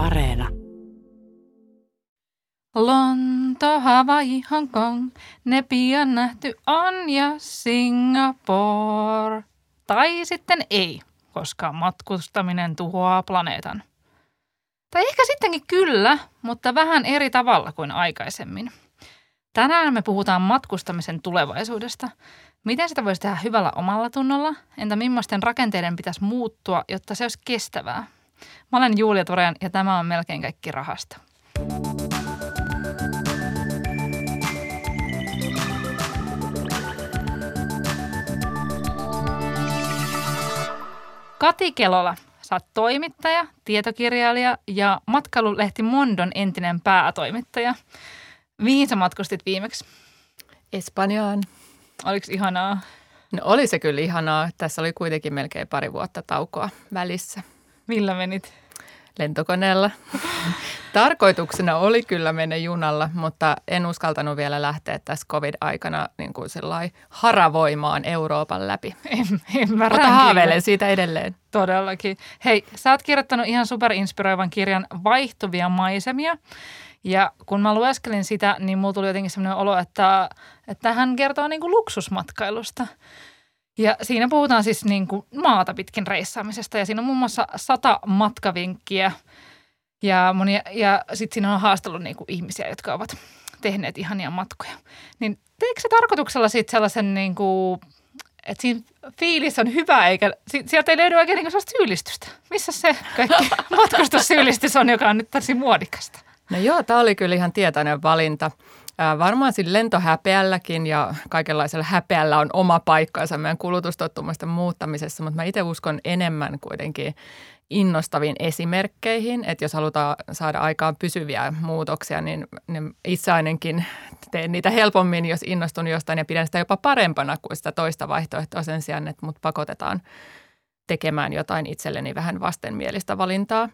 Areena. Lonto, Hawaii, Hong Kong, ne pian nähty on ja Singapore. Tai sitten ei, koska matkustaminen tuhoaa planeetan. Tai ehkä sittenkin kyllä, mutta vähän eri tavalla kuin aikaisemmin. Tänään me puhutaan matkustamisen tulevaisuudesta. Miten sitä voisi tehdä hyvällä omalla tunnolla? Entä millaisten rakenteiden pitäisi muuttua, jotta se olisi kestävää? Mä olen Julia Torean ja tämä on melkein kaikki rahasta. Kati Kelola, sä oot toimittaja, tietokirjailija ja matkailulehti Mondon entinen päätoimittaja. Mihin sä matkustit viimeksi? Espanjaan. Oliko ihanaa? No oli se kyllä ihanaa. Tässä oli kuitenkin melkein pari vuotta taukoa välissä. Millä menit? Lentokoneella. Tarkoituksena oli kyllä mennä junalla, mutta en uskaltanut vielä lähteä tässä covid-aikana niin kuin haravoimaan Euroopan läpi. En, en mä haaveilen siitä edelleen. Todellakin. Hei, sä oot kirjoittanut ihan superinspiroivan kirjan Vaihtuvia maisemia. Ja kun mä lueskelin sitä, niin mulla tuli jotenkin sellainen olo, että, että hän kertoo niin kuin luksusmatkailusta. Ja siinä puhutaan siis niin kuin maata pitkin reissaamisesta ja siinä on muun muassa sata matkavinkkiä ja, monia, ja sitten siinä on haastellut niin kuin ihmisiä, jotka ovat tehneet ihania matkoja. Niin teikö se tarkoituksella sitten sellaisen niin kuin, että siinä fiilis on hyvä, eikä sieltä ei löydy oikein niin sellaista syyllistystä. Missä se kaikki matkustussyyllistys on, joka on nyt tosi muodikasta? No joo, tämä oli kyllä ihan tietoinen valinta. Varmaan sillä lentohäpeälläkin ja kaikenlaisella häpeällä on oma paikkansa meidän kulutustottumusten muuttamisessa, mutta mä itse uskon enemmän kuitenkin innostaviin esimerkkeihin, että jos halutaan saada aikaan pysyviä muutoksia, niin, niin itse ainakin teen niitä helpommin, jos innostun jostain ja pidän sitä jopa parempana kuin sitä toista vaihtoehtoa sen sijaan, että mut pakotetaan tekemään jotain itselleni vähän vastenmielistä valintaa.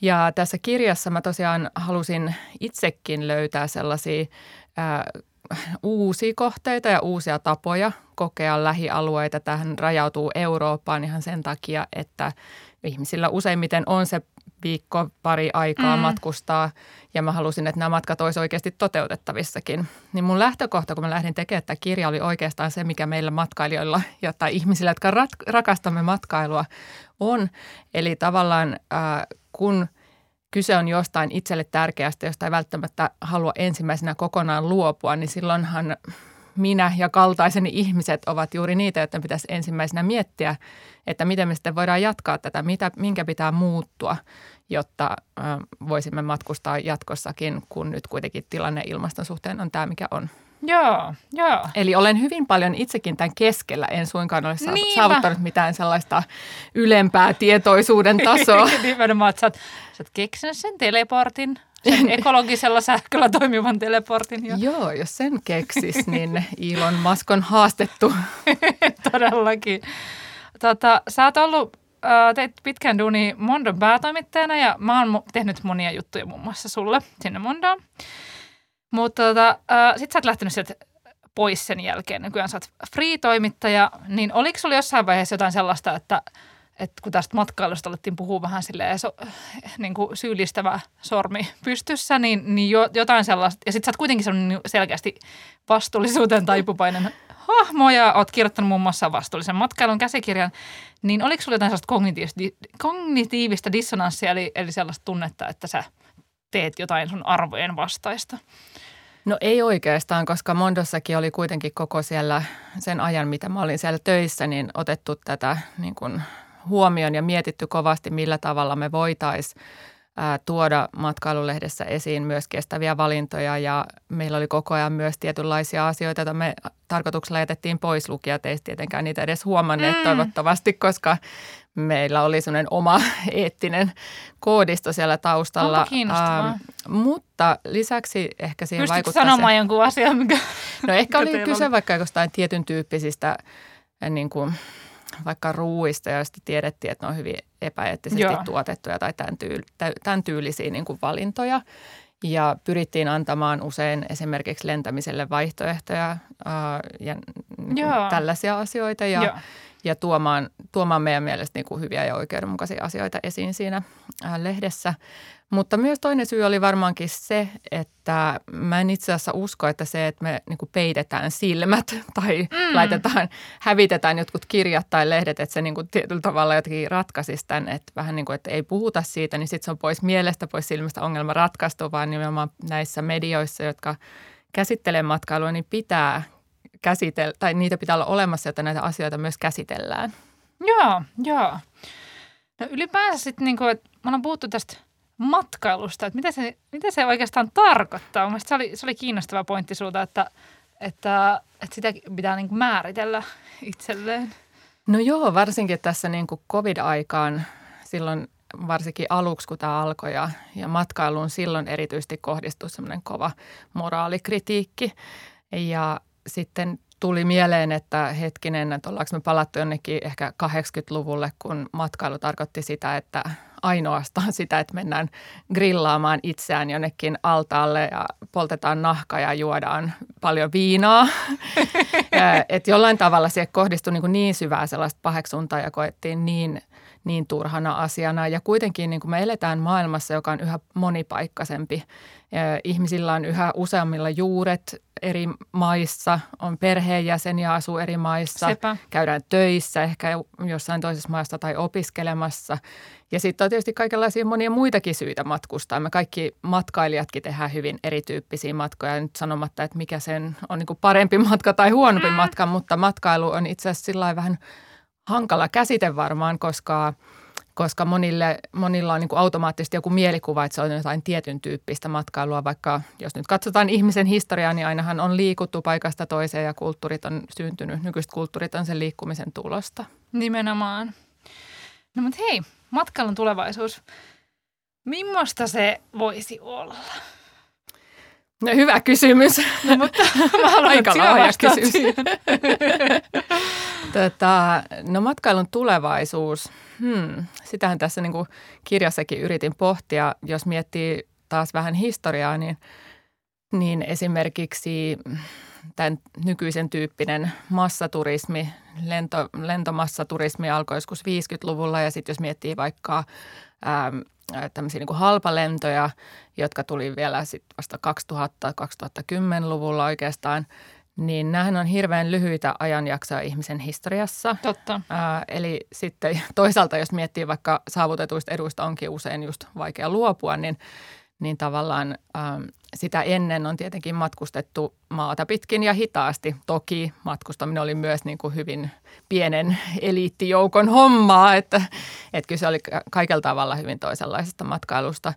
Ja tässä kirjassa mä tosiaan halusin itsekin löytää sellaisia uusia kohteita ja uusia tapoja kokea lähialueita. Tähän rajautuu Eurooppaan ihan sen takia, että ihmisillä useimmiten on se viikko, pari aikaa mm. matkustaa ja mä halusin, että nämä matkat olisi oikeasti toteutettavissakin. Niin mun lähtökohta, kun mä lähdin tekemään tätä kirjaa, oli oikeastaan se, mikä meillä matkailijoilla ja tai ihmisillä, jotka rat- rakastamme matkailua, on. Eli tavallaan äh, kun kyse on jostain itselle tärkeästä, josta ei välttämättä halua ensimmäisenä kokonaan luopua, niin silloinhan minä ja kaltaiseni ihmiset ovat juuri niitä, joita pitäisi ensimmäisenä miettiä, että miten me sitten voidaan jatkaa tätä, mitä, minkä pitää muuttua, jotta voisimme matkustaa jatkossakin, kun nyt kuitenkin tilanne ilmaston suhteen on tämä, mikä on. Joo, joo. Eli olen hyvin paljon itsekin tämän keskellä. En suinkaan ole saavuttanut mitään sellaista ylempää tietoisuuden tasoa. Nimenomaan, että sä oot, sä oot keksinyt sen teleportin, sen ekologisella sähköllä toimivan teleportin. Jo. Joo, jos sen keksis, niin Elon Musk on haastettu. Todellakin. Tota, sä oot ollut, äh, teit pitkän duuni Mondon päätoimittajana ja mä oon tehnyt monia juttuja muun muassa sulle sinne Mondoon. Mutta tota, äh, sit sä oot lähtenyt sieltä pois sen jälkeen. Nykyään sä oot free-toimittaja, niin oliko sulla jossain vaiheessa jotain sellaista, että – että kun tästä matkailusta alettiin puhua vähän silleen so, niin kuin syyllistävä sormi pystyssä, niin, niin jo, jotain sellaista. Ja sitten sä oot kuitenkin niin selkeästi vastuullisuuteen taipupainen hahmo ja oot kirjoittanut muun muassa vastuullisen matkailun käsikirjan. Niin oliko sulla jotain sellaista kognitiivista, kognitiivista dissonanssia, eli, eli sellaista tunnetta, että sä teet jotain sun arvojen vastaista? No ei oikeastaan, koska Mondossakin oli kuitenkin koko siellä sen ajan, mitä mä olin siellä töissä, niin otettu tätä niin kuin huomioon ja mietitty kovasti, millä tavalla me voitaisiin tuoda matkailulehdessä esiin myös kestäviä valintoja ja meillä oli koko ajan myös tietynlaisia asioita, joita me tarkoituksella jätettiin pois. Lukijat ei tietenkään niitä edes huomanneet mm. toivottavasti, koska meillä oli sellainen oma eettinen koodisto siellä taustalla. Ähm, mutta lisäksi ehkä siihen Pystytkö vaikuttaa sanomaan se, jonkun asian, mikä... No ehkä oli kyse vaikka jostain tietyn tyyppisistä niin kuin – vaikka ruuista, joista tiedettiin, että ne on hyvin epäeettisesti Joo. tuotettuja tai tämän, tyyl, tämän tyylisiä niin kuin valintoja. Ja pyrittiin antamaan usein esimerkiksi lentämiselle vaihtoehtoja ää, ja Joo. tällaisia asioita. Ja, ja tuomaan, tuomaan meidän mielestä niin kuin hyviä ja oikeudenmukaisia asioita esiin siinä lehdessä. Mutta myös toinen syy oli varmaankin se, että mä en itse asiassa usko, että se, että me niin kuin peitetään silmät tai mm. laitetaan, hävitetään jotkut kirjat tai lehdet, että se niin kuin tietyllä tavalla jotenkin ratkaisisi tämän, että vähän niin kuin, että ei puhuta siitä, niin sitten se on pois mielestä, pois silmistä ongelma ratkaistu, vaan nimenomaan näissä medioissa, jotka käsittelee matkailua, niin pitää käsitellä, tai niitä pitää olla olemassa, että näitä asioita myös käsitellään. Joo, joo. No ylipäänsä sitten, niin kuin, että me ollaan puhuttu tästä – matkailusta, että mitä se, mitä se oikeastaan tarkoittaa. Mielestäni se oli, se oli kiinnostava pointti sulta, että, että, että sitä pitää niin kuin määritellä itselleen. No joo, varsinkin tässä niin kuin covid-aikaan silloin varsinkin aluksi, kun tämä alkoi ja, ja matkailuun silloin erityisesti kohdistui semmoinen kova moraalikritiikki. Ja sitten tuli mieleen, että hetkinen, että ollaanko me palattu jonnekin ehkä 80-luvulle, kun matkailu tarkoitti sitä, että ainoastaan sitä, että mennään grillaamaan itseään jonnekin altaalle ja poltetaan nahka ja juodaan paljon viinaa. että jollain tavalla se kohdistui niin, niin syvää sellaista paheksuntaa ja koettiin niin, niin turhana asiana. Ja kuitenkin niin kuin me eletään maailmassa, joka on yhä monipaikkaisempi. Ihmisillä on yhä useammilla juuret eri maissa, on perheenjäseniä, asuu eri maissa, Sepä. käydään töissä ehkä jossain toisessa maassa tai opiskelemassa. Ja sitten on tietysti kaikenlaisia monia muitakin syitä matkustaa. Me kaikki matkailijatkin tehdään hyvin erityyppisiä matkoja. Nyt sanomatta, että mikä sen on niin parempi matka tai huonompi mm. matka, mutta matkailu on itse asiassa sillä vähän hankala käsite varmaan, koska – koska monille, monilla on niin kuin automaattisesti joku mielikuva, että se on jotain tietyn tyyppistä matkailua, vaikka jos nyt katsotaan ihmisen historiaa, niin ainahan on liikuttu paikasta toiseen ja kulttuurit on syntynyt, nykyiset kulttuurit on sen liikkumisen tulosta. Nimenomaan. No mutta hei, matkailun tulevaisuus. Mimmosta se voisi olla? No hyvä kysymys. No, mutta mä haluan, Aika laaja kysymys. tota, no matkailun tulevaisuus – Hmm, sitähän tässä niin kuin kirjassakin yritin pohtia. Jos miettii taas vähän historiaa, niin, niin esimerkiksi tämän nykyisen tyyppinen massaturismi, lento, lentomassaturismi alkoi joskus 50-luvulla ja sitten jos miettii vaikka ää, tämmöisiä niin kuin halpalentoja, jotka tuli vielä sitten vasta 2000-2010-luvulla oikeastaan – niin nämähän on hirveän lyhyitä ajanjaksoja ihmisen historiassa. Totta. Ää, eli sitten toisaalta, jos miettii vaikka saavutetuista eduista onkin usein just vaikea luopua, niin, niin tavallaan ää, sitä ennen on tietenkin matkustettu maata pitkin ja hitaasti. Toki matkustaminen oli myös niin kuin hyvin pienen eliittijoukon hommaa, että, että kyllä se oli kaikella tavalla hyvin toisenlaisesta matkailusta.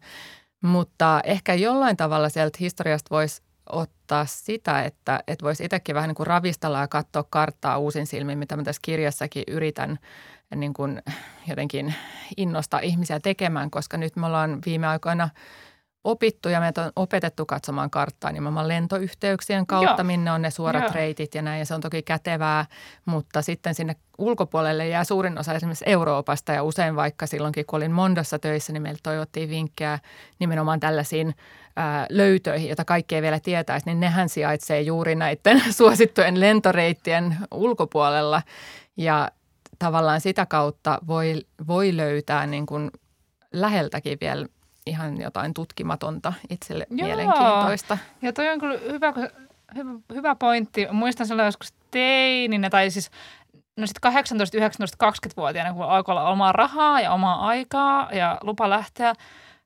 Mutta ehkä jollain tavalla sieltä historiasta voisi ottaa sitä, että, että voisi itsekin vähän niin kuin ravistella ja katsoa karttaa uusin silmin, mitä mä tässä kirjassakin yritän niin kuin jotenkin innostaa ihmisiä tekemään, koska nyt me ollaan viime aikoina opittu ja meitä on opetettu katsomaan karttaa nimenomaan lentoyhteyksien kautta, Joo. minne on ne suorat Joo. reitit ja näin. Ja se on toki kätevää, mutta sitten sinne ulkopuolelle jää suurin osa esimerkiksi Euroopasta ja usein vaikka silloinkin, kun olin Mondossa töissä, niin meille toivottiin vinkkejä nimenomaan tällaisiin ää, löytöihin, jota kaikki ei vielä tietäisi, niin nehän sijaitsee juuri näiden suosittujen lentoreittien ulkopuolella ja tavallaan sitä kautta voi, voi löytää niin kuin läheltäkin vielä ihan jotain tutkimatonta itselle Joo. mielenkiintoista. Ja toi on kyllä hyvä, hyvä, hyvä pointti. Muistan silloin joskus teininä tai siis no sitten 18, 19, 20-vuotiaana, kun alkoi olla omaa rahaa ja omaa aikaa ja lupa lähteä,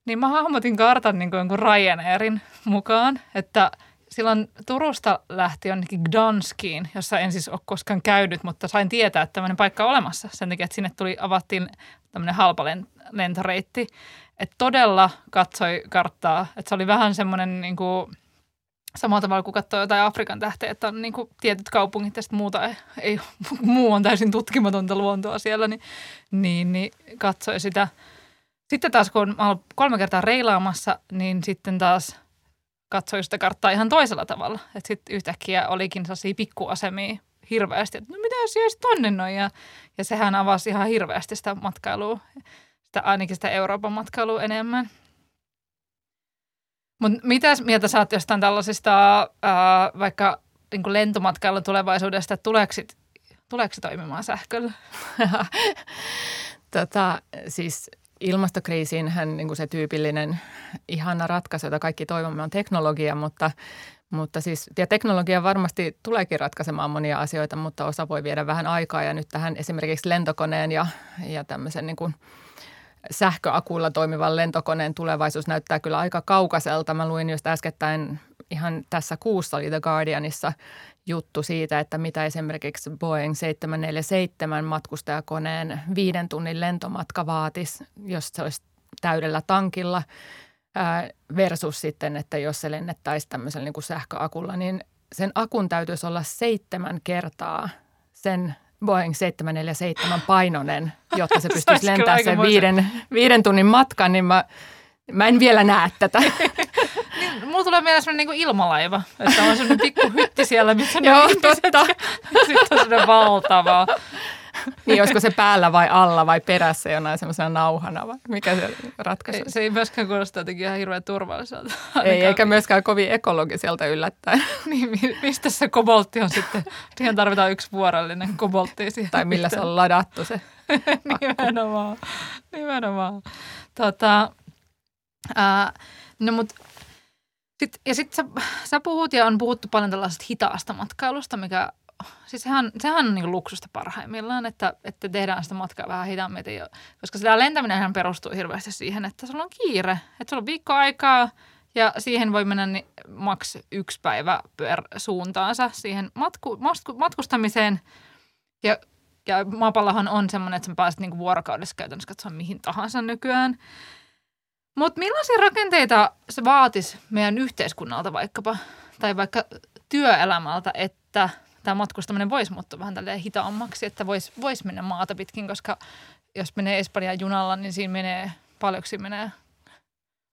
niin mä hahmotin kartan niin kuin Ryanairin mukaan, että silloin Turusta lähti jonnekin Gdanskiin, jossa en siis ole koskaan käynyt, mutta sain tietää, että tämmöinen paikka on olemassa. Sen takia, että sinne tuli, avattiin tämmöinen halpa lentoreitti. Että todella katsoi karttaa, että se oli vähän semmoinen niin kuin, samalla tavalla kuin katsoo jotain Afrikan tähteä, että on niin kuin tietyt kaupungit ja sitten muuta ei, ei, muu on täysin tutkimatonta luontoa siellä, niin, niin, niin katsoi sitä. Sitten taas kun olen kolme kertaa reilaamassa, niin sitten taas katsoi sitä karttaa ihan toisella tavalla. Että sitten yhtäkkiä olikin sellaisia pikkuasemia hirveästi, että no mitä jos tonne noin. Ja, ja sehän avasi ihan hirveästi sitä matkailua sitä, ainakin sitä Euroopan matkailua enemmän. Mutta mitä mieltä sä oot jostain tällaisista ää, vaikka niin lentomatkailun tulevaisuudesta, että Tuleeko se toimimaan sähköllä? tota, siis ilmastokriisiinhän niin kuin se tyypillinen ihana ratkaisu, jota kaikki toivomme, on teknologia, mutta, mutta siis, ja teknologia varmasti tuleekin ratkaisemaan monia asioita, mutta osa voi viedä vähän aikaa ja nyt tähän esimerkiksi lentokoneen ja, ja tämmöisen niin kuin sähköakuilla toimivan lentokoneen tulevaisuus näyttää kyllä aika kaukaiselta. Mä luin just äskettäin ihan tässä kuussa oli The Guardianissa juttu siitä, että mitä esimerkiksi Boeing 747 matkustajakoneen viiden tunnin lentomatka vaatisi, jos se olisi täydellä tankilla versus sitten, että jos se lennettäisiin tämmöisellä niin kuin sähköakulla, niin sen akun täytyisi olla seitsemän kertaa sen Boeing 747 painonen, jotta se pystyisi lentämään sen viiden, viiden tunnin matkan, niin mä, mä en vielä näe tätä. niin, mulla tulee mieleen sellainen niin ilmalaiva, että on sellainen pikku hytti siellä, missä Joo, totta. Sitten on sellainen valtava niin, olisiko se päällä vai alla vai perässä jonain semmoisena nauhana vai mikä se ratkaisu ei, Se ei myöskään kuulosta jotenkin ihan hirveän turvalliselta. Ei, eikä myöskään kovin ekologiselta yllättäen. niin, mistä se koboltti on sitten? Siihen tarvitaan yksi vuorollinen koboltti. Siihen tai millä se on ladattu se Nimenomaan, nimenomaan. Tota, ää, no mut, sit, ja sitten sä, sä puhut ja on puhuttu paljon tällaisesta hitaasta matkailusta, mikä siis sehän, sehän on niin luksusta parhaimmillaan, että, että tehdään sitä matkaa vähän hitaammin. Koska sitä lentäminen perustuu hirveästi siihen, että sulla on kiire. Että sulla on viikko aikaa ja siihen voi mennä niin maks yksi päivä per suuntaansa siihen matku, matku, matkustamiseen. Ja, ja maapallohan on semmoinen, että sä pääset niin vuorokaudessa käytännössä katsoa mihin tahansa nykyään. Mutta millaisia rakenteita se vaatisi meidän yhteiskunnalta vaikkapa, tai vaikka työelämältä, että – tämä matkustaminen voisi muuttua vähän tälleen hitaammaksi, että voisi vois mennä maata pitkin, koska jos menee Espanjan junalla, niin siinä menee, paljonko siinä menee?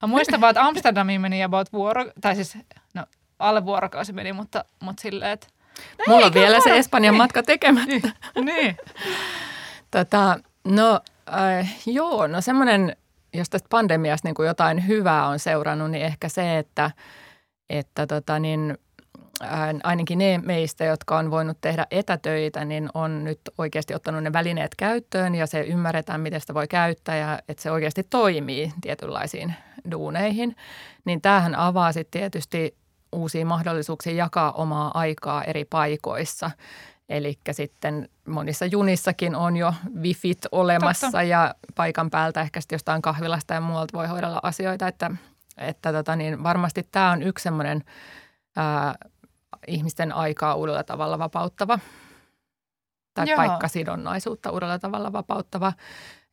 Mä muistan vaan, että Amsterdamiin meni about vuoro, tai siis no, alle vuorokausi meni, mutta, mutta silleen, että no Mulla on vielä vuoro... se Espanjan matka tekemättä. niin. niin. tota, no äh, joo, no semmoinen, jos tästä pandemiasta niin kuin jotain hyvää on seurannut, niin ehkä se, että, että tota, niin, ainakin ne meistä, jotka on voinut tehdä etätöitä, niin on nyt oikeasti ottanut ne välineet käyttöön ja se ymmärretään, miten sitä voi käyttää ja että se oikeasti toimii tietynlaisiin duuneihin. Niin tämähän avaa sitten tietysti uusia mahdollisuuksia jakaa omaa aikaa eri paikoissa. Eli sitten monissa junissakin on jo wifit olemassa Totta. ja paikan päältä ehkä sitten jostain kahvilasta ja muualta voi hoidella asioita. Että, että tota niin, varmasti tämä on yksi semmoinen ihmisten aikaa uudella tavalla vapauttava tai Joo. paikkasidonnaisuutta uudella tavalla vapauttava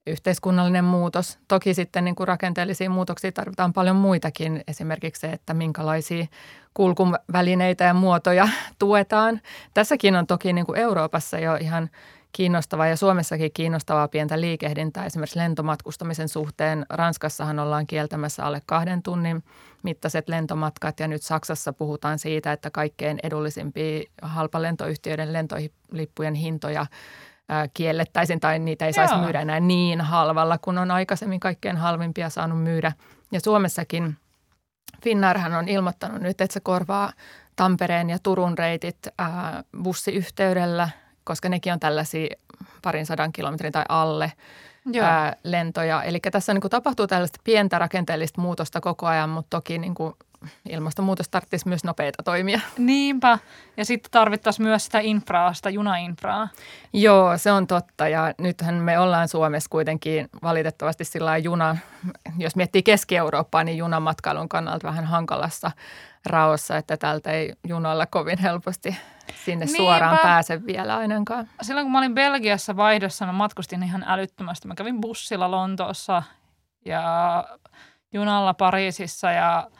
yhteiskunnallinen muutos. Toki sitten niin kuin rakenteellisia muutoksia tarvitaan paljon muitakin, esimerkiksi se, että minkälaisia kulkuvälineitä ja muotoja tuetaan. Tässäkin on toki niin kuin Euroopassa jo ihan – kiinnostavaa ja Suomessakin kiinnostavaa pientä liikehdintää esimerkiksi lentomatkustamisen suhteen. Ranskassahan ollaan kieltämässä alle kahden tunnin mittaiset lentomatkat ja nyt Saksassa puhutaan siitä, että kaikkein edullisimpia halpalentoyhtiöiden lentolippujen hintoja kiellettäisiin tai niitä ei saisi Joo. myydä enää niin halvalla, kun on aikaisemmin kaikkein halvimpia saanut myydä. Ja Suomessakin Finnairhan on ilmoittanut nyt, että se korvaa Tampereen ja Turun reitit ää, bussiyhteydellä – koska nekin on tällaisia parin sadan kilometrin tai alle ää, lentoja. Eli tässä niin kuin tapahtuu tällaista pientä rakenteellista muutosta koko ajan, mutta toki niin kuin ilmastonmuutos tarvitsisi myös nopeita toimia. Niinpä. Ja sitten tarvittaisiin myös sitä infraa, sitä junainfraa. Joo, se on totta. Ja nythän me ollaan Suomessa kuitenkin valitettavasti sillä juna, jos miettii Keski-Eurooppaa, niin junamatkailun kannalta vähän hankalassa raossa, että täältä ei junalla kovin helposti sinne Niinpä. suoraan pääse vielä ainakaan. Silloin kun mä olin Belgiassa vaihdossa, mä matkustin ihan älyttömästi. Mä kävin bussilla Lontoossa ja junalla Pariisissa ja,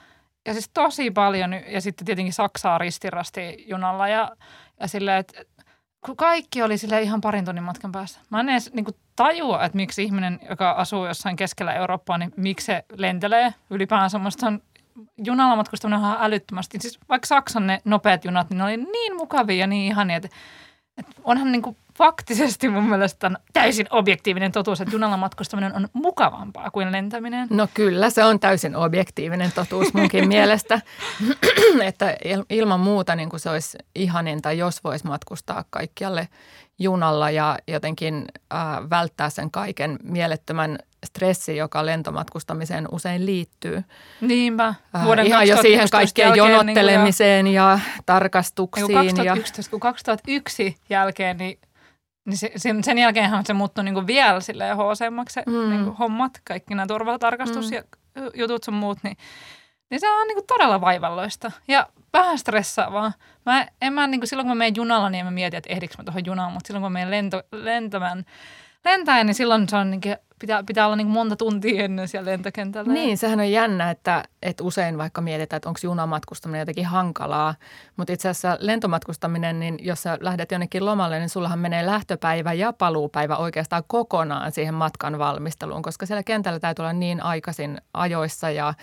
ja siis tosi paljon. Ja sitten tietenkin Saksaa ristirasti junalla ja, ja silleen, että kun kaikki oli sille ihan parin tunnin matkan päässä. Mä en edes niin kuin, tajua, että miksi ihminen, joka asuu jossain keskellä Eurooppaa, niin miksi se lentelee ylipäänsä. Musta on junalla matkustaminen on ihan älyttömästi. Siis vaikka Saksan ne nopeat junat, niin ne oli niin mukavia ja niin ihania, että, että onhan niin kuin faktisesti mun mielestä täysin objektiivinen totuus, että junalla matkustaminen on mukavampaa kuin lentäminen. No kyllä, se on täysin objektiivinen totuus munkin mielestä, että ilman muuta niin kuin se olisi ihaninta, jos voisi matkustaa kaikkialle junalla ja jotenkin äh, välttää sen kaiken mielettömän stressi, joka lentomatkustamiseen usein liittyy. Niinpä. Äh, Vuoden ihan jo siihen kaikkeen jonottelemiseen niin ja tarkastuksiin. Niin 2011, ja... kun 2001 jälkeen, niin niin se, sen, sen jälkeenhän se muuttui niin vielä silleen hooseemmaksi mm. niin hommat, kaikki nämä turvatarkastus mm. ja jutut sun muut, niin, niin se on niin kuin todella vaivalloista ja vähän stressaavaa. Mä, en mä, niin kuin silloin kun mä menen junalla, niin mä mietin, että ehdikö mä tuohon junaan, mutta silloin kun mä menen lento, lentämään, lentäen, niin silloin se on niin kuin, pitää, pitää olla niin monta tuntia ennen siellä lentokentällä. Niin, sehän on jännä, että, että usein vaikka mietitään, että onko junamatkustaminen jotenkin hankalaa, mutta itse asiassa lentomatkustaminen, niin jos sä lähdet jonnekin lomalle, niin sullahan menee lähtöpäivä ja paluupäivä oikeastaan kokonaan siihen matkan valmisteluun, koska siellä kentällä täytyy olla niin aikaisin ajoissa ja,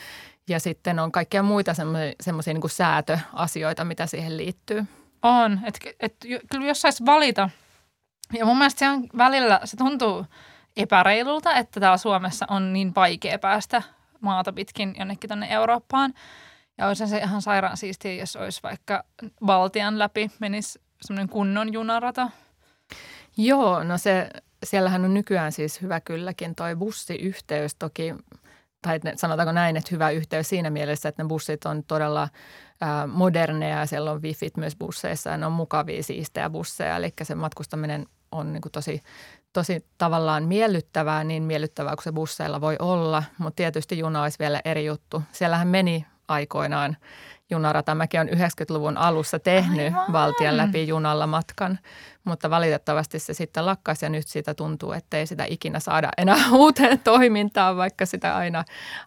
ja sitten on kaikkia muita semmoisia niin säätöasioita, mitä siihen liittyy. On, että et, kyllä jos saisi valita, ja mun mielestä se on välillä, se tuntuu – epäreilulta, että täällä Suomessa on niin vaikea päästä maata pitkin jonnekin tuonne Eurooppaan. Ja olisi se ihan sairaan siistiä, jos olisi vaikka Baltian läpi menisi semmoinen kunnon junarata. Joo, no se, siellähän on nykyään siis hyvä kylläkin toi bussiyhteys toki, tai sanotaanko näin, että hyvä yhteys siinä mielessä, että ne bussit on todella moderneja ja siellä on wifit myös busseissa ja ne on mukavia siistejä busseja, eli se matkustaminen on niin kuin tosi tosi tavallaan miellyttävää, niin miellyttävää kuin se busseilla voi olla, mutta tietysti juna olisi vielä eri juttu. Siellähän meni aikoinaan junarata. Mäkin olen 90-luvun alussa tehnyt Aivan. valtion läpi junalla matkan, mutta valitettavasti se sitten lakkasi ja nyt siitä tuntuu, että ei sitä ikinä saada enää uuteen toimintaan, vaikka sitä aina,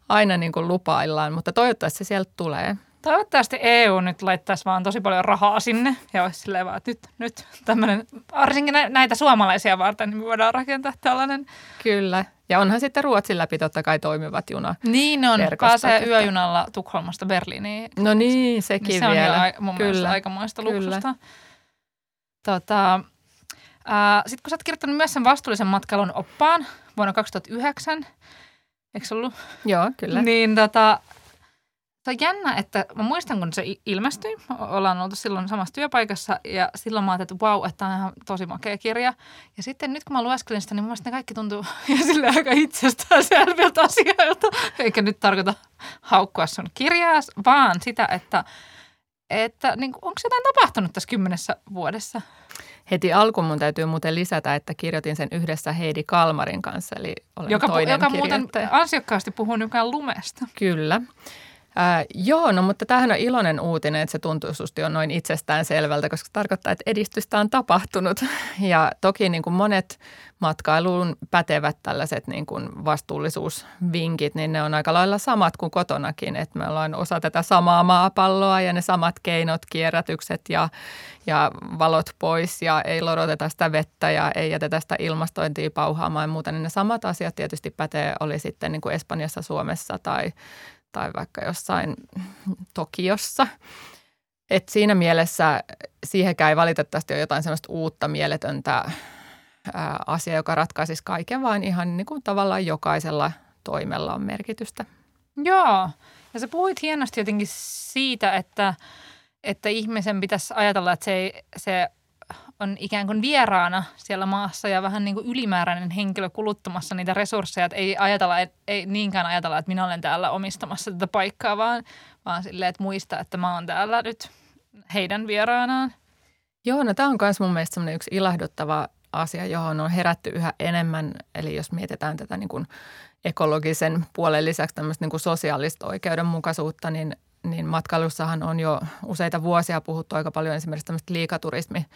aina niin kuin lupaillaan, mutta toivottavasti se sieltä tulee. Toivottavasti EU nyt laittaisi vaan tosi paljon rahaa sinne ja olisi silleen vaan, että nyt, nyt tämmöinen, varsinkin näitä suomalaisia varten, niin me voidaan rakentaa tällainen. Kyllä. Ja onhan sitten Ruotsin läpi totta kai toimivat juna. Niin on, pääsee yöjunalla Tukholmasta Berliiniin. No niin, sekin niin se vielä. on jo mun Kyllä. aikamoista luksusta. Tota, sitten kun sä oot kirjoittanut myös sen vastuullisen matkailun oppaan vuonna 2009, eikö ollut? Joo, kyllä. Niin tota, se on jännä, että mä muistan, kun se ilmestyi. Ollaan oltu silloin samassa työpaikassa ja silloin mä ajattelin, että vau, että tämä on ihan tosi makea kirja. Ja sitten nyt kun mä lueskelin sitä, niin mun ne kaikki tuntuu ja sille aika itsestään selviltä asioilta. Eikä nyt tarkoita haukkua sun kirjaa, vaan sitä, että, että niin onko jotain tapahtunut tässä kymmenessä vuodessa? Heti alkuun mun täytyy muuten lisätä, että kirjoitin sen yhdessä Heidi Kalmarin kanssa, eli olen joka, toinen Joka muuten ansiokkaasti puhuu nykyään lumesta. Kyllä. Ää, joo, no mutta tämähän on iloinen uutinen, että se tuntuu on noin itsestään selvältä, koska se tarkoittaa, että edistystä on tapahtunut. Ja toki niin kuin monet matkailuun pätevät tällaiset niin kuin vastuullisuusvinkit, niin ne on aika lailla samat kuin kotonakin. Että me ollaan osa tätä samaa maapalloa ja ne samat keinot, kierrätykset ja, ja valot pois ja ei loroteta sitä vettä ja ei jätetä sitä ilmastointia pauhaamaan ja muuta. Niin ne samat asiat tietysti pätee, oli sitten niin kuin Espanjassa, Suomessa tai tai vaikka jossain Tokiossa. Et siinä mielessä siihenkään ei valitettavasti ole jotain sellaista uutta mieletöntä asiaa, joka ratkaisisi kaiken, vaan ihan niin kuin tavallaan jokaisella toimella on merkitystä. Joo, ja sä puhuit hienosti jotenkin siitä, että, että ihmisen pitäisi ajatella, että se, se on ikään kuin vieraana siellä maassa ja vähän niin kuin ylimääräinen henkilö kuluttamassa niitä resursseja. Että ei, ajatella, et, ei niinkään ajatella, että minä olen täällä omistamassa tätä paikkaa, vaan, vaan silleen, että muista, että mä oon täällä nyt heidän vieraanaan. Joo, no tämä on myös mun mielestä yksi ilahduttava asia, johon on herätty yhä enemmän. Eli jos mietitään tätä niin kuin ekologisen puolen lisäksi tämmöistä niin kuin sosiaalista oikeudenmukaisuutta, niin, niin matkailussahan on jo useita vuosia puhuttu aika paljon esimerkiksi tämmöistä liikaturismi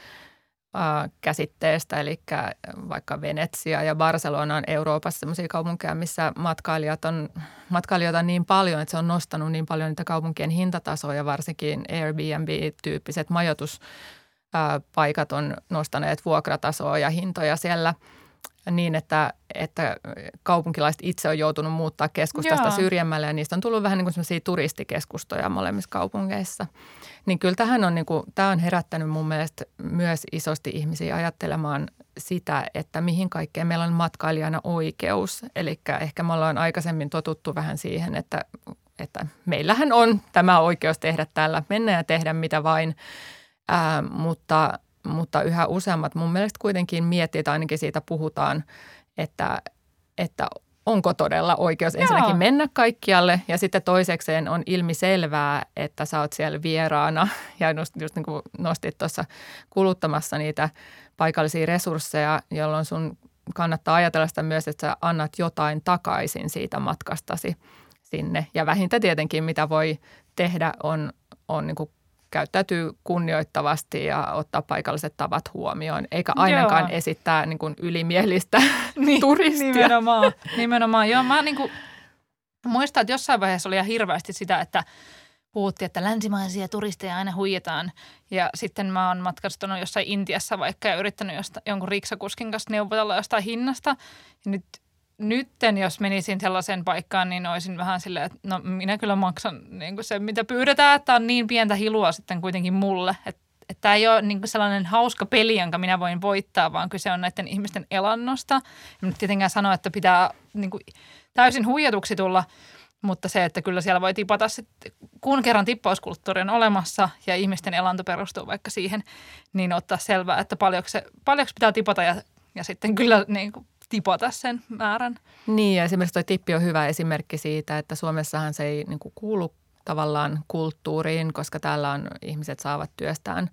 käsitteestä, eli vaikka Venetsia ja Barcelona on Euroopassa sellaisia kaupunkeja, missä matkailijat on, matkailijoita on niin paljon, että se on nostanut niin paljon niitä kaupunkien hintatasoja, varsinkin Airbnb-tyyppiset majoituspaikat on nostaneet vuokratasoa ja hintoja siellä – niin, että, että kaupunkilaiset itse on joutunut muuttaa keskustasta Joo. syrjemmälle ja niistä on tullut vähän niin kuin turistikeskustoja molemmissa kaupungeissa. Niin kyllä tähän on, niin kuin, tämä on herättänyt mun mielestä myös isosti ihmisiä ajattelemaan sitä, että mihin kaikkeen meillä on matkailijana oikeus. Eli ehkä me ollaan aikaisemmin totuttu vähän siihen, että, että meillähän on tämä oikeus tehdä täällä, mennä ja tehdä mitä vain, ää, mutta – mutta yhä useammat mun mielestä kuitenkin miettii, että ainakin siitä puhutaan, että, että onko todella oikeus Joo. ensinnäkin mennä kaikkialle ja sitten toisekseen on ilmi selvää, että sä oot siellä vieraana ja just, just niin kuin nostit tuossa kuluttamassa niitä paikallisia resursseja, jolloin sun kannattaa ajatella sitä myös, että sä annat jotain takaisin siitä matkastasi sinne. Ja vähintä tietenkin, mitä voi tehdä, on, on niin kuin käyttäytyy kunnioittavasti ja ottaa paikalliset tavat huomioon, eikä ainakaan Joo. esittää niin kuin ylimielistä niin, turistia. Nimenomaan, nimenomaan. Joo, mä niin kuin, muistan, että jossain vaiheessa oli ihan hirveästi sitä, että puhuttiin, että länsimaisia turisteja aina huijataan. Ja sitten mä oon matkastanut jossain Intiassa vaikka ja yrittänyt josta, jonkun riksakuskin kanssa neuvotella jostain hinnasta. Ja nyt nytten, jos menisin sellaiseen paikkaan, niin olisin vähän silleen, että no minä kyllä maksan niin kuin se, mitä pyydetään, että on niin pientä hilua sitten kuitenkin mulle. Että että tämä ei ole niin sellainen hauska peli, jonka minä voin voittaa, vaan kyse on näiden ihmisten elannosta. En nyt tietenkään sano, että pitää niin kuin täysin huijatuksi tulla, mutta se, että kyllä siellä voi tipata sitten, kun kerran tippauskulttuuri on olemassa ja ihmisten elanto perustuu vaikka siihen, niin ottaa selvää, että paljonko, se, paljonko pitää tipata ja, ja sitten kyllä niin kuin tipata sen määrän. Niin ja esimerkiksi tuo tippi on hyvä esimerkki siitä, että Suomessahan se ei niin kuulu tavallaan kulttuuriin, koska täällä on ihmiset saavat työstään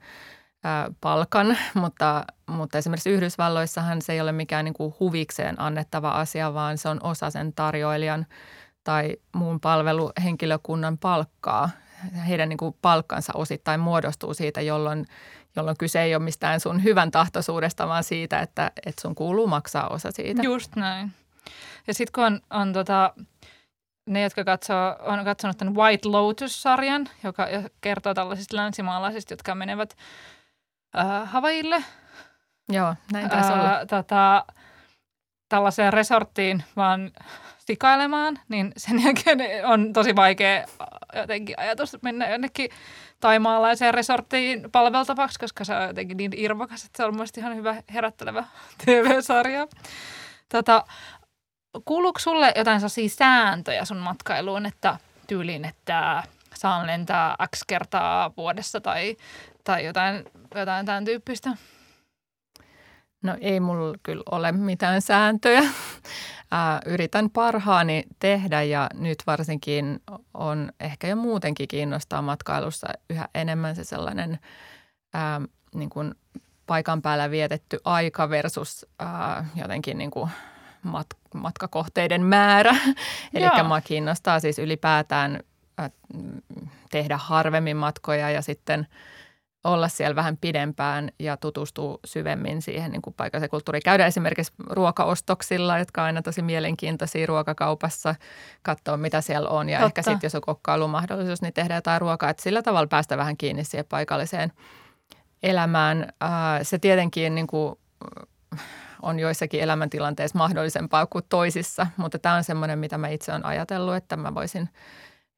ää, palkan, mutta, mutta esimerkiksi Yhdysvalloissahan se ei ole mikään niin kuin huvikseen annettava asia, vaan se on osa sen tarjoilijan tai muun palveluhenkilökunnan palkkaa. Heidän niin kuin palkkansa osittain muodostuu siitä, jolloin jolloin kyse ei ole mistään sun hyvän tahtoisuudesta, vaan siitä, että, että sun kuuluu maksaa osa siitä. Just näin. Ja sitten kun on, on tota, ne, jotka katsoo, on katsonut tämän White Lotus-sarjan, joka kertoo tällaisista länsimaalaisista, jotka menevät äh, Havaille. Joo, näin taisi äh, olla. Tota, tällaiseen resorttiin vaan sikailemaan, niin sen jälkeen on tosi vaikea jotenkin ajatus mennä jonnekin taimaalaiseen resorttiin palveltavaksi, koska se on jotenkin niin irvokas, että se on mielestäni ihan hyvä herättelevä TV-sarja. Tota, kuuluuko sulle jotain sellaisia sääntöjä sun matkailuun, että tyyliin, että saan lentää X kertaa vuodessa tai, tai jotain, jotain tämän tyyppistä? No ei mulla kyllä ole mitään sääntöjä. yritän parhaani tehdä ja nyt varsinkin on ehkä jo muutenkin kiinnostaa matkailussa yhä enemmän se sellainen ää, niin kuin paikan päällä vietetty aika versus ää, jotenkin niin kuin mat, matkakohteiden määrä. Eli mua kiinnostaa siis ylipäätään ää, tehdä harvemmin matkoja ja sitten – olla siellä vähän pidempään ja tutustua syvemmin siihen niin kuin paikalliseen kulttuuriin. Käydä esimerkiksi ruokaostoksilla, jotka on aina tosi mielenkiintoisia ruokakaupassa, katsoa mitä siellä on ja Totta. ehkä sitten jos on kokkailumahdollisuus, niin tehdä jotain ruokaa, että sillä tavalla päästä vähän kiinni siihen paikalliseen elämään. Se tietenkin niin kuin on joissakin elämäntilanteissa mahdollisempaa kuin toisissa, mutta tämä on semmoinen, mitä mä itse olen ajatellut, että mä voisin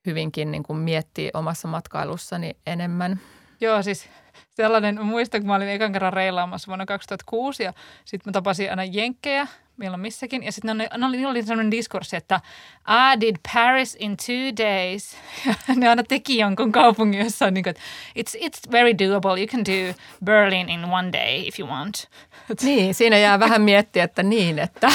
hyvinkin niin kuin miettiä omassa matkailussani enemmän – Joo, siis sellainen, muistan kun mä olin ekan kerran reilaamassa vuonna 2006 ja sitten mä tapasin aina jenkkejä milloin missäkin. Ja sitten ne, ne oli, ne oli sellainen diskurssi, että I did Paris in two days. Ja ne aina teki jonkun kaupungin, jossa on niin kuin, it's, it's very doable. You can do Berlin in one day if you want. Niin, siinä jää vähän miettiä, että niin, että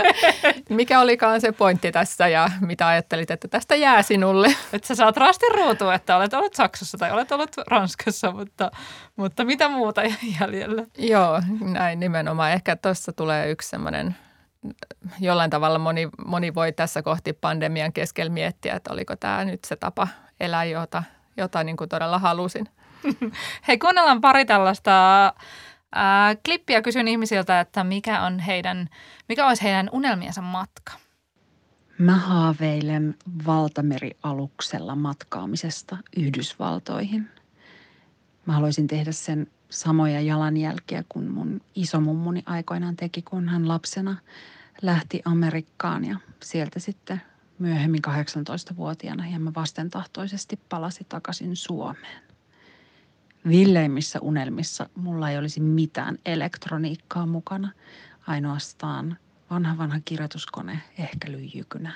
mikä olikaan se pointti tässä ja mitä ajattelit, että tästä jää sinulle. Että sä saat rastin ruutua, että olet ollut Saksassa tai olet ollut Ranskassa, mutta, mutta mitä muuta jäljellä? Joo, näin nimenomaan. Ehkä tuossa tulee yksi semmoinen jollain tavalla moni, moni voi tässä kohti pandemian keskellä miettiä, että oliko tämä nyt se tapa elää, jota, jota niin kuin todella halusin. Hei, kuunnellaan pari tällaista ää, klippiä. Kysyn ihmisiltä, että mikä, on heidän, mikä olisi heidän unelmiensa matka. Mä haaveilen valtamerialuksella matkaamisesta Yhdysvaltoihin. Mä haluaisin tehdä sen samoja jalanjälkiä kuin mun isomummuni aikoinaan teki, kun hän lapsena lähti Amerikkaan ja sieltä sitten myöhemmin 18-vuotiaana hieman vastentahtoisesti palasi takaisin Suomeen. Villeimmissä unelmissa mulla ei olisi mitään elektroniikkaa mukana, ainoastaan vanha vanha kirjoituskone, ehkä lyijykynä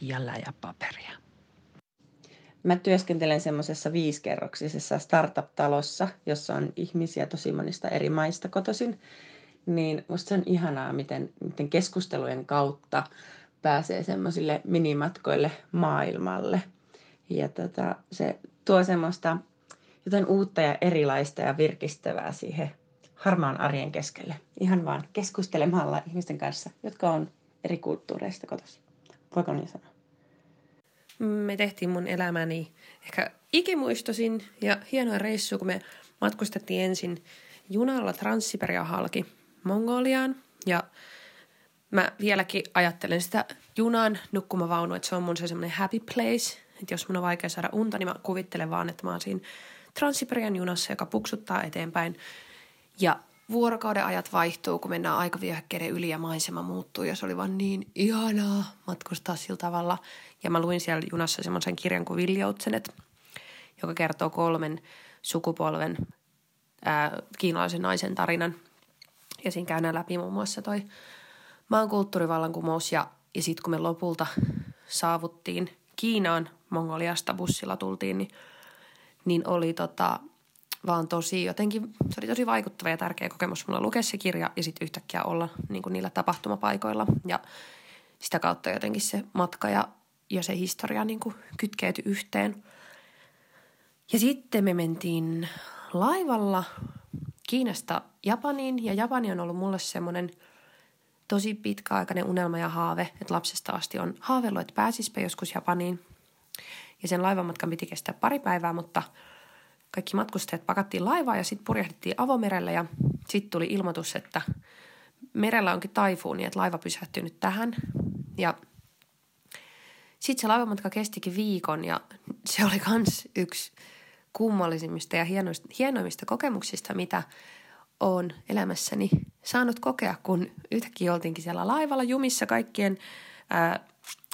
ja läjäpaperia. Mä työskentelen semmoisessa viisikerroksisessa startup-talossa, jossa on ihmisiä tosi monista eri maista kotoisin. Niin musta se on ihanaa, miten, miten keskustelujen kautta pääsee semmoisille minimatkoille maailmalle. Ja tota, se tuo semmoista jotain uutta ja erilaista ja virkistävää siihen harmaan arjen keskelle. Ihan vaan keskustelemalla ihmisten kanssa, jotka on eri kulttuureista kotoisin. Voiko niin sanoa? Me tehtiin mun elämäni ehkä ikimuistosin ja hienoa reissu, kun me matkustettiin ensin junalla Transsiperia halki Mongoliaan. Ja mä vieläkin ajattelen sitä junan nukkumavaunu, että se on mun se semmoinen happy place. Että jos mun on vaikea saada unta, niin mä kuvittelen vaan, että mä oon siinä Transsiperian junassa, joka puksuttaa eteenpäin. Ja vuorokauden ajat vaihtuu, kun mennään aikavyöhykkeiden yli ja maisema muuttuu. Ja se oli vaan niin ihanaa matkustaa sillä tavalla. Ja mä luin siellä junassa semmoisen kirjan kuin Viljoutsenet, joka kertoo kolmen sukupolven ää, kiinalaisen naisen tarinan. Ja siinä käydään läpi muun muassa toi maan kulttuurivallankumous ja, ja sitten kun me lopulta saavuttiin Kiinaan, Mongoliasta bussilla tultiin, niin, niin oli tota, vaan tosi jotenkin, se oli tosi vaikuttava ja tärkeä kokemus mulla lukea se kirja ja sitten yhtäkkiä olla niin kuin niillä tapahtumapaikoilla. Ja sitä kautta jotenkin se matka ja, ja se historia niin kuin kytkeytyi yhteen. Ja sitten me mentiin laivalla Kiinasta Japaniin ja Japani on ollut mulle semmoinen tosi pitkäaikainen unelma ja haave, että lapsesta asti on haaveillut, että pääsispä joskus Japaniin. Ja sen laivamatkan piti kestää pari päivää, mutta – kaikki matkustajat pakattiin laivaan ja sitten purjehdittiin avomerelle ja sitten tuli ilmoitus, että merellä onkin taifuuni, että laiva pysähtyy nyt tähän. Ja sitten se laivamatka kestikin viikon ja se oli myös yksi kummallisimmista ja hienoista, hienoimmista kokemuksista, mitä olen elämässäni saanut kokea, kun yhtäkkiä oltiinkin siellä laivalla jumissa kaikkien ää,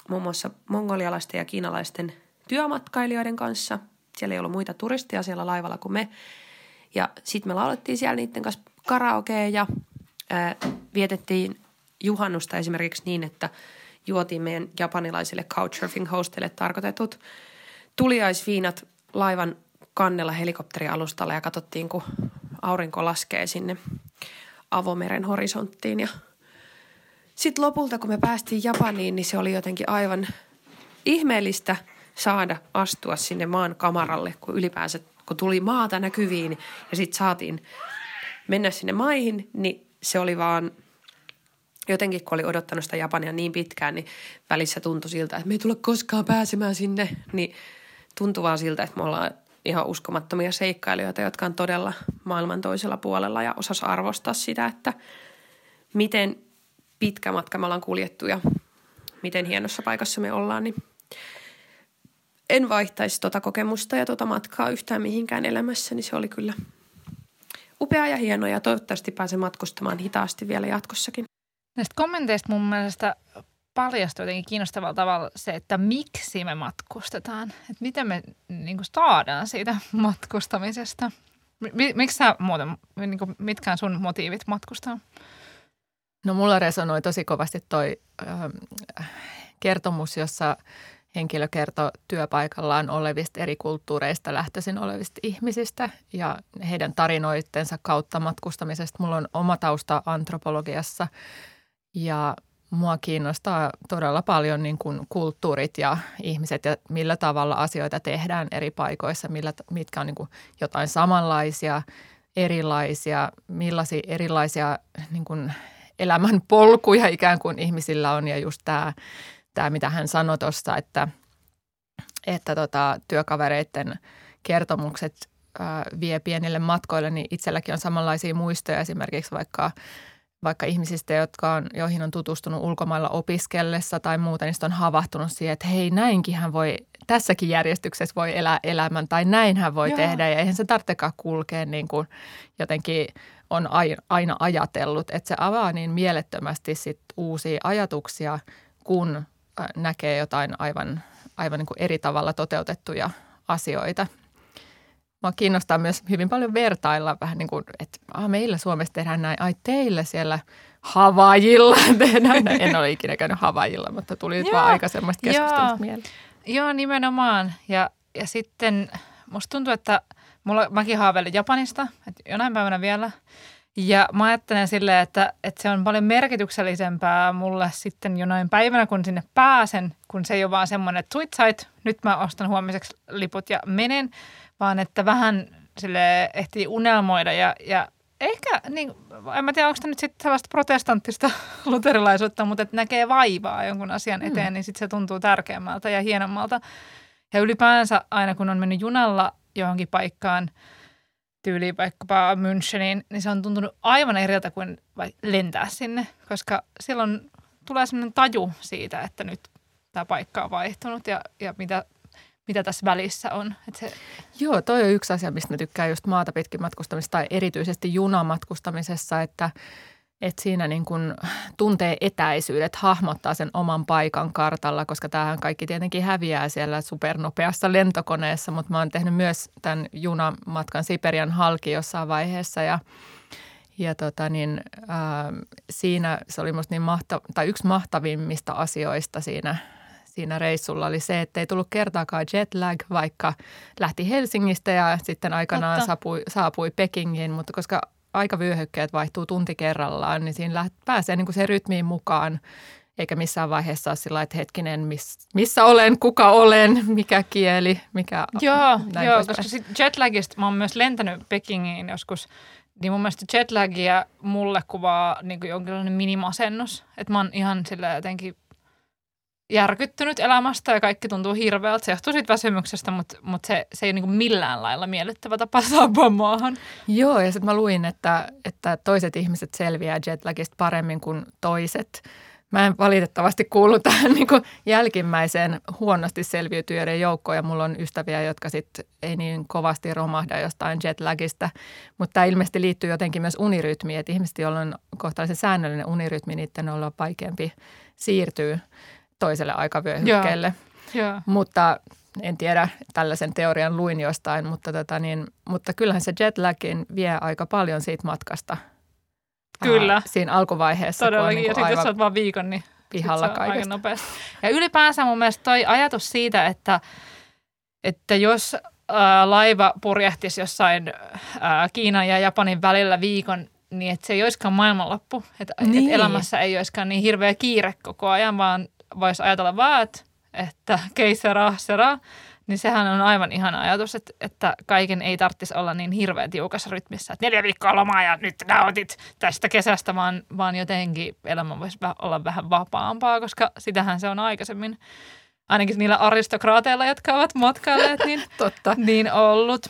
muun muassa mongolialaisten ja kiinalaisten työmatkailijoiden kanssa – siellä ei ollut muita turisteja siellä laivalla kuin me. Ja sitten me laulettiin siellä niiden kanssa karaokea ja ää, vietettiin juhannusta esimerkiksi niin, että juotiin meidän japanilaisille couchsurfing hosteille tarkoitetut tuliaisviinat laivan kannella helikopterialustalla ja katsottiin, kun aurinko laskee sinne avomeren horisonttiin. Ja sitten lopulta, kun me päästiin Japaniin, niin se oli jotenkin aivan ihmeellistä – saada astua sinne maan kamaralle, kun ylipäänsä kun tuli maata näkyviin ja sitten saatiin mennä sinne maihin, niin se oli vaan jotenkin, kun oli odottanut sitä Japania niin pitkään, niin välissä tuntui siltä, että me ei tule koskaan pääsemään sinne, niin tuntui vaan siltä, että me ollaan ihan uskomattomia seikkailijoita, jotka on todella maailman toisella puolella ja osas arvostaa sitä, että miten pitkä matka me ollaan kuljettu ja miten hienossa paikassa me ollaan, niin en vaihtaisi tuota kokemusta ja tuota matkaa yhtään mihinkään elämässä, niin se oli kyllä upea ja hieno ja toivottavasti pääsen matkustamaan hitaasti vielä jatkossakin. Näistä kommenteista mun mielestä paljastui jotenkin kiinnostavalla tavalla se, että miksi me matkustetaan. Että miten me niin kuin saadaan siitä matkustamisesta. Miksi sä muuten, niin kuin, mitkä on sun motiivit matkustaa? No mulla resonoi tosi kovasti toi äh, kertomus, jossa henkilö kertoo työpaikallaan olevista eri kulttuureista lähtöisin olevista ihmisistä ja heidän tarinoittensa kautta matkustamisesta. Mulla on oma tausta antropologiassa ja mua kiinnostaa todella paljon niin kuin kulttuurit ja ihmiset ja millä tavalla asioita tehdään eri paikoissa, millä, mitkä on niin kuin jotain samanlaisia, erilaisia, millaisia erilaisia niin kuin elämän polkuja ikään kuin ihmisillä on ja just tämä – tämä, mitä hän sanoi tuossa, että, että tota, työkavereiden kertomukset ää, vie pienille matkoille, niin itselläkin on samanlaisia muistoja esimerkiksi vaikka vaikka ihmisistä, jotka on, joihin on tutustunut ulkomailla opiskellessa tai muuta, niin on havahtunut siihen, että hei näinkin hän voi, tässäkin järjestyksessä voi elää elämän tai näin hän voi Joo. tehdä ja eihän se tarvitsekaan kulkea niin kuin jotenkin on aina ajatellut, että se avaa niin mielettömästi sit uusia ajatuksia, kun näkee jotain aivan, aivan niin kuin eri tavalla toteutettuja asioita. Mua kiinnostaa myös hyvin paljon vertailla vähän niin kuin, että ah, meillä Suomessa tehdään näin, ai teillä siellä Havajilla tehdään näin. En ole ikinä käynyt Havajilla, mutta tuli nyt vaan aika semmoista keskustelusta mieleen. Joo, nimenomaan. Ja ja sitten musta tuntuu, että mulla, mäkin haaveilen Japanista, että jonain päivänä vielä. Ja mä ajattelen silleen, että, että se on paljon merkityksellisempää mulle sitten jonain päivänä, kun sinne pääsen, kun se ei ole vaan semmoinen, että sait, nyt mä ostan huomiseksi liput ja menen, vaan että vähän sille ehtii unelmoida ja, ja ehkä, niin, en mä tiedä, onko tämä nyt sitten sellaista protestanttista luterilaisuutta, mutta että näkee vaivaa jonkun asian eteen, mm. niin sitten se tuntuu tärkeämmältä ja hienommalta. Ja ylipäänsä aina, kun on mennyt junalla johonkin paikkaan, tyyliin vaikkapa Müncheniin, niin se on tuntunut aivan eriltä kuin lentää sinne, koska silloin tulee sellainen taju siitä, että nyt tämä paikka on vaihtunut ja, ja mitä mitä tässä välissä on. Että se... Joo, toi on yksi asia, mistä mä tykkään just maata pitkin matkustamista tai erityisesti junamatkustamisessa, että, että siinä niin kun tuntee etäisyydet, hahmottaa sen oman paikan kartalla, koska tämähän kaikki tietenkin häviää siellä supernopeassa lentokoneessa, mutta mä oon tehnyt myös tämän junamatkan Siperian halki jossain vaiheessa ja ja tota niin, äh, siinä se oli musta niin mahta, tai yksi mahtavimmista asioista siinä siinä reissulla oli se, että ei tullut kertaakaan jet lag, vaikka lähti Helsingistä ja sitten aikanaan saapui, saapui Pekingiin, mutta koska aikavyöhykkeet vaihtuu tunti kerrallaan, niin siinä läht, pääsee niin kuin se rytmiin mukaan, eikä missään vaiheessa ole sillä että hetkinen, miss, missä olen, kuka olen, mikä kieli, mikä... Joo, joo koska sit jetlagista mä oon myös lentänyt Pekingiin joskus, niin mun mielestä jetlagia mulle kuvaa niin kuin jonkinlainen minimasennus. Että mä oon ihan sillä jotenkin järkyttynyt elämästä ja kaikki tuntuu hirveältä. Se johtuu siitä väsymyksestä, mutta, mutta se, se ei ole niin millään lailla miellyttävä tapa saapua maahan. Joo, ja sitten mä luin, että, että toiset ihmiset selviää jetlagista paremmin kuin toiset. Mä en valitettavasti kuulu tähän niin kuin jälkimmäiseen huonosti selviytyjöiden joukkoon ja mulla on ystäviä, jotka sitten ei niin kovasti romahda jostain jetlagista. Mutta tämä ilmeisesti liittyy jotenkin myös unirytmiin, että ihmiset, joilla on kohtalaisen säännöllinen unirytmi, niiden on vaikeampi siirtyä toiselle aikavyöhykkeelle. Joo. Mutta en tiedä, tällaisen teorian luin jostain, mutta, tota niin, mutta kyllähän se jetlagin vie aika paljon siitä matkasta. Kyllä. Ää, siinä alkuvaiheessa. Todellakin, niin ja sitten jos olet vaan viikon, niin pihalla aika nopeasti. Ja ylipäänsä mun mielestä toi ajatus siitä, että, että jos ää, laiva purjehtisi jossain ää, Kiinan ja Japanin välillä viikon, niin että se ei olisikaan maailmanloppu. Että niin. et elämässä ei olisikaan niin hirveä kiire koko ajan, vaan voisi ajatella vaan, että, keisara, sera, niin sehän on aivan ihana ajatus, että, että kaiken ei tarvitsisi olla niin hirveän tiukassa rytmissä, että neljä viikkoa lomaa ja nyt nautit tästä kesästä, vaan, vaan jotenkin elämä voisi olla vähän vapaampaa, koska sitähän se on aikaisemmin, ainakin niillä aristokraateilla, jotka ovat matkailleet, niin, Totta. niin ollut.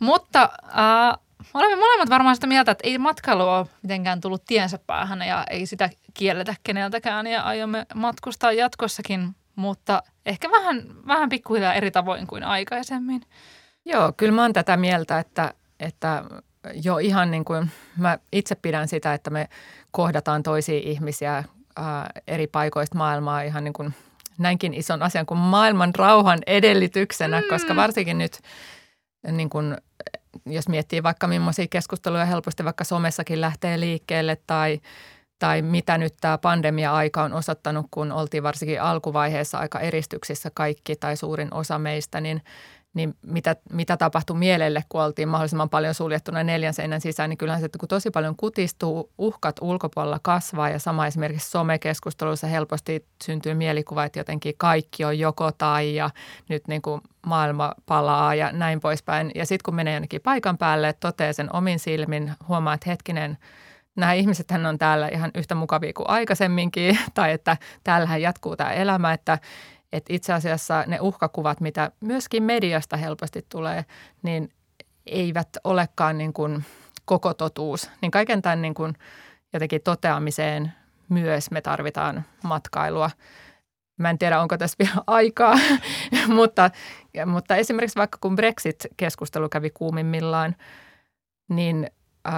Mutta äh, olemme molemmat varmaan sitä mieltä, että ei matkailu ole mitenkään tullut tiensä päähän ja ei sitä kielletä keneltäkään ja aiomme matkustaa jatkossakin, mutta ehkä vähän, vähän pikkuhiljaa eri tavoin kuin aikaisemmin. Joo, kyllä mä oon tätä mieltä, että, että jo ihan niin kuin mä itse pidän sitä, että me kohdataan toisia ihmisiä ää, eri paikoista maailmaa ihan niin kuin näinkin ison asian kuin maailman rauhan edellytyksenä, mm. koska varsinkin nyt niin kuin jos miettii vaikka millaisia keskusteluja helposti vaikka somessakin lähtee liikkeelle tai, tai mitä nyt tämä pandemia-aika on osoittanut, kun oltiin varsinkin alkuvaiheessa aika eristyksissä kaikki tai suurin osa meistä, niin – niin mitä, mitä tapahtui mielelle, kun oltiin mahdollisimman paljon suljettuna neljän seinän sisään, niin kyllähän se, että kun tosi paljon kutistuu, uhkat ulkopuolella kasvaa ja sama esimerkiksi somekeskusteluissa helposti syntyy mielikuva, että jotenkin kaikki on joko tai ja nyt niin kuin maailma palaa ja näin poispäin. Ja sitten kun menee jonnekin paikan päälle, toteaa sen omin silmin, huomaa, että hetkinen, nämä ihmiset on täällä ihan yhtä mukavia kuin aikaisemminkin, tai että täällähän jatkuu tämä elämä, että että itse asiassa ne uhkakuvat, mitä myöskin mediasta helposti tulee, niin eivät olekaan niin kuin koko totuus. Niin kaiken tämän niin kuin jotenkin toteamiseen myös me tarvitaan matkailua. Mä en tiedä, onko tässä vielä aikaa, mutta, mutta esimerkiksi vaikka kun Brexit-keskustelu kävi kuumimmillaan, niin äh,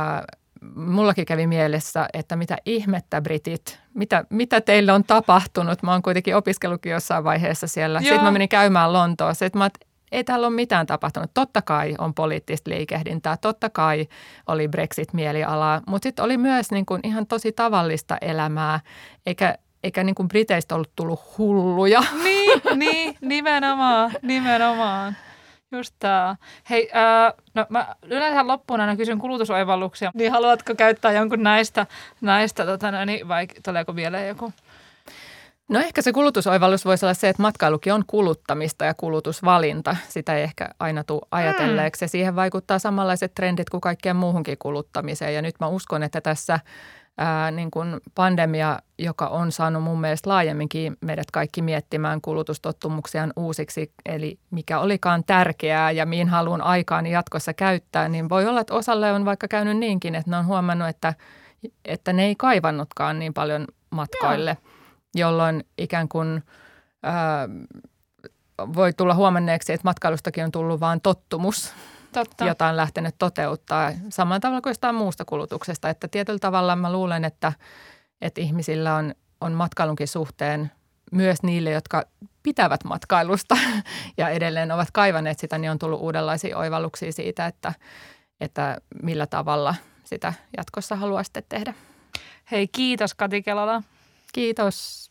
mullakin kävi mielessä, että mitä ihmettä britit, mitä, mitä teille on tapahtunut. Mä oon kuitenkin opiskellukin jossain vaiheessa siellä. Joo. Sitten mä menin käymään Lontoossa. Sitten mä ei täällä ole mitään tapahtunut. Totta kai on poliittista liikehdintää, totta kai oli Brexit-mielialaa, mutta sitten oli myös niin kuin ihan tosi tavallista elämää, eikä, eikä niin kuin Briteistä ollut tullut hulluja. Niin, niin, nimenomaan, nimenomaan. Just tää. Hei, äh, no mä yleensä loppuun aina kysyn kulutusoivalluksia. Niin haluatko käyttää jonkun näistä, näistä tota, no, niin, vai tuleeko vielä joku? No ehkä se kulutusoivallus voisi olla se, että matkailukin on kuluttamista ja kulutusvalinta. Sitä ei ehkä aina tule ajatelleeksi. Ja siihen vaikuttaa samanlaiset trendit kuin kaikkeen muuhunkin kuluttamiseen. Ja nyt mä uskon, että tässä ää, niin kuin pandemia, joka on saanut mun mielestä laajemminkin meidät kaikki miettimään kulutustottumuksiaan uusiksi, eli mikä olikaan tärkeää ja mihin haluan aikaan jatkossa käyttää, niin voi olla, että osalle on vaikka käynyt niinkin, että ne on huomannut, että, että ne ei kaivannutkaan niin paljon matkoille, Joo. jolloin ikään kuin ää, voi tulla huomanneeksi, että matkailustakin on tullut vain tottumus Totta. jota on lähtenyt toteuttaa samalla tavalla kuin jostain muusta kulutuksesta. Että tietyllä tavalla mä luulen, että, että ihmisillä on, on matkailunkin suhteen myös niille, jotka pitävät matkailusta ja edelleen ovat kaivaneet sitä, niin on tullut uudenlaisia oivalluksia siitä, että, että millä tavalla sitä jatkossa haluaa sitten tehdä. Hei, kiitos Kati Kelola. Kiitos.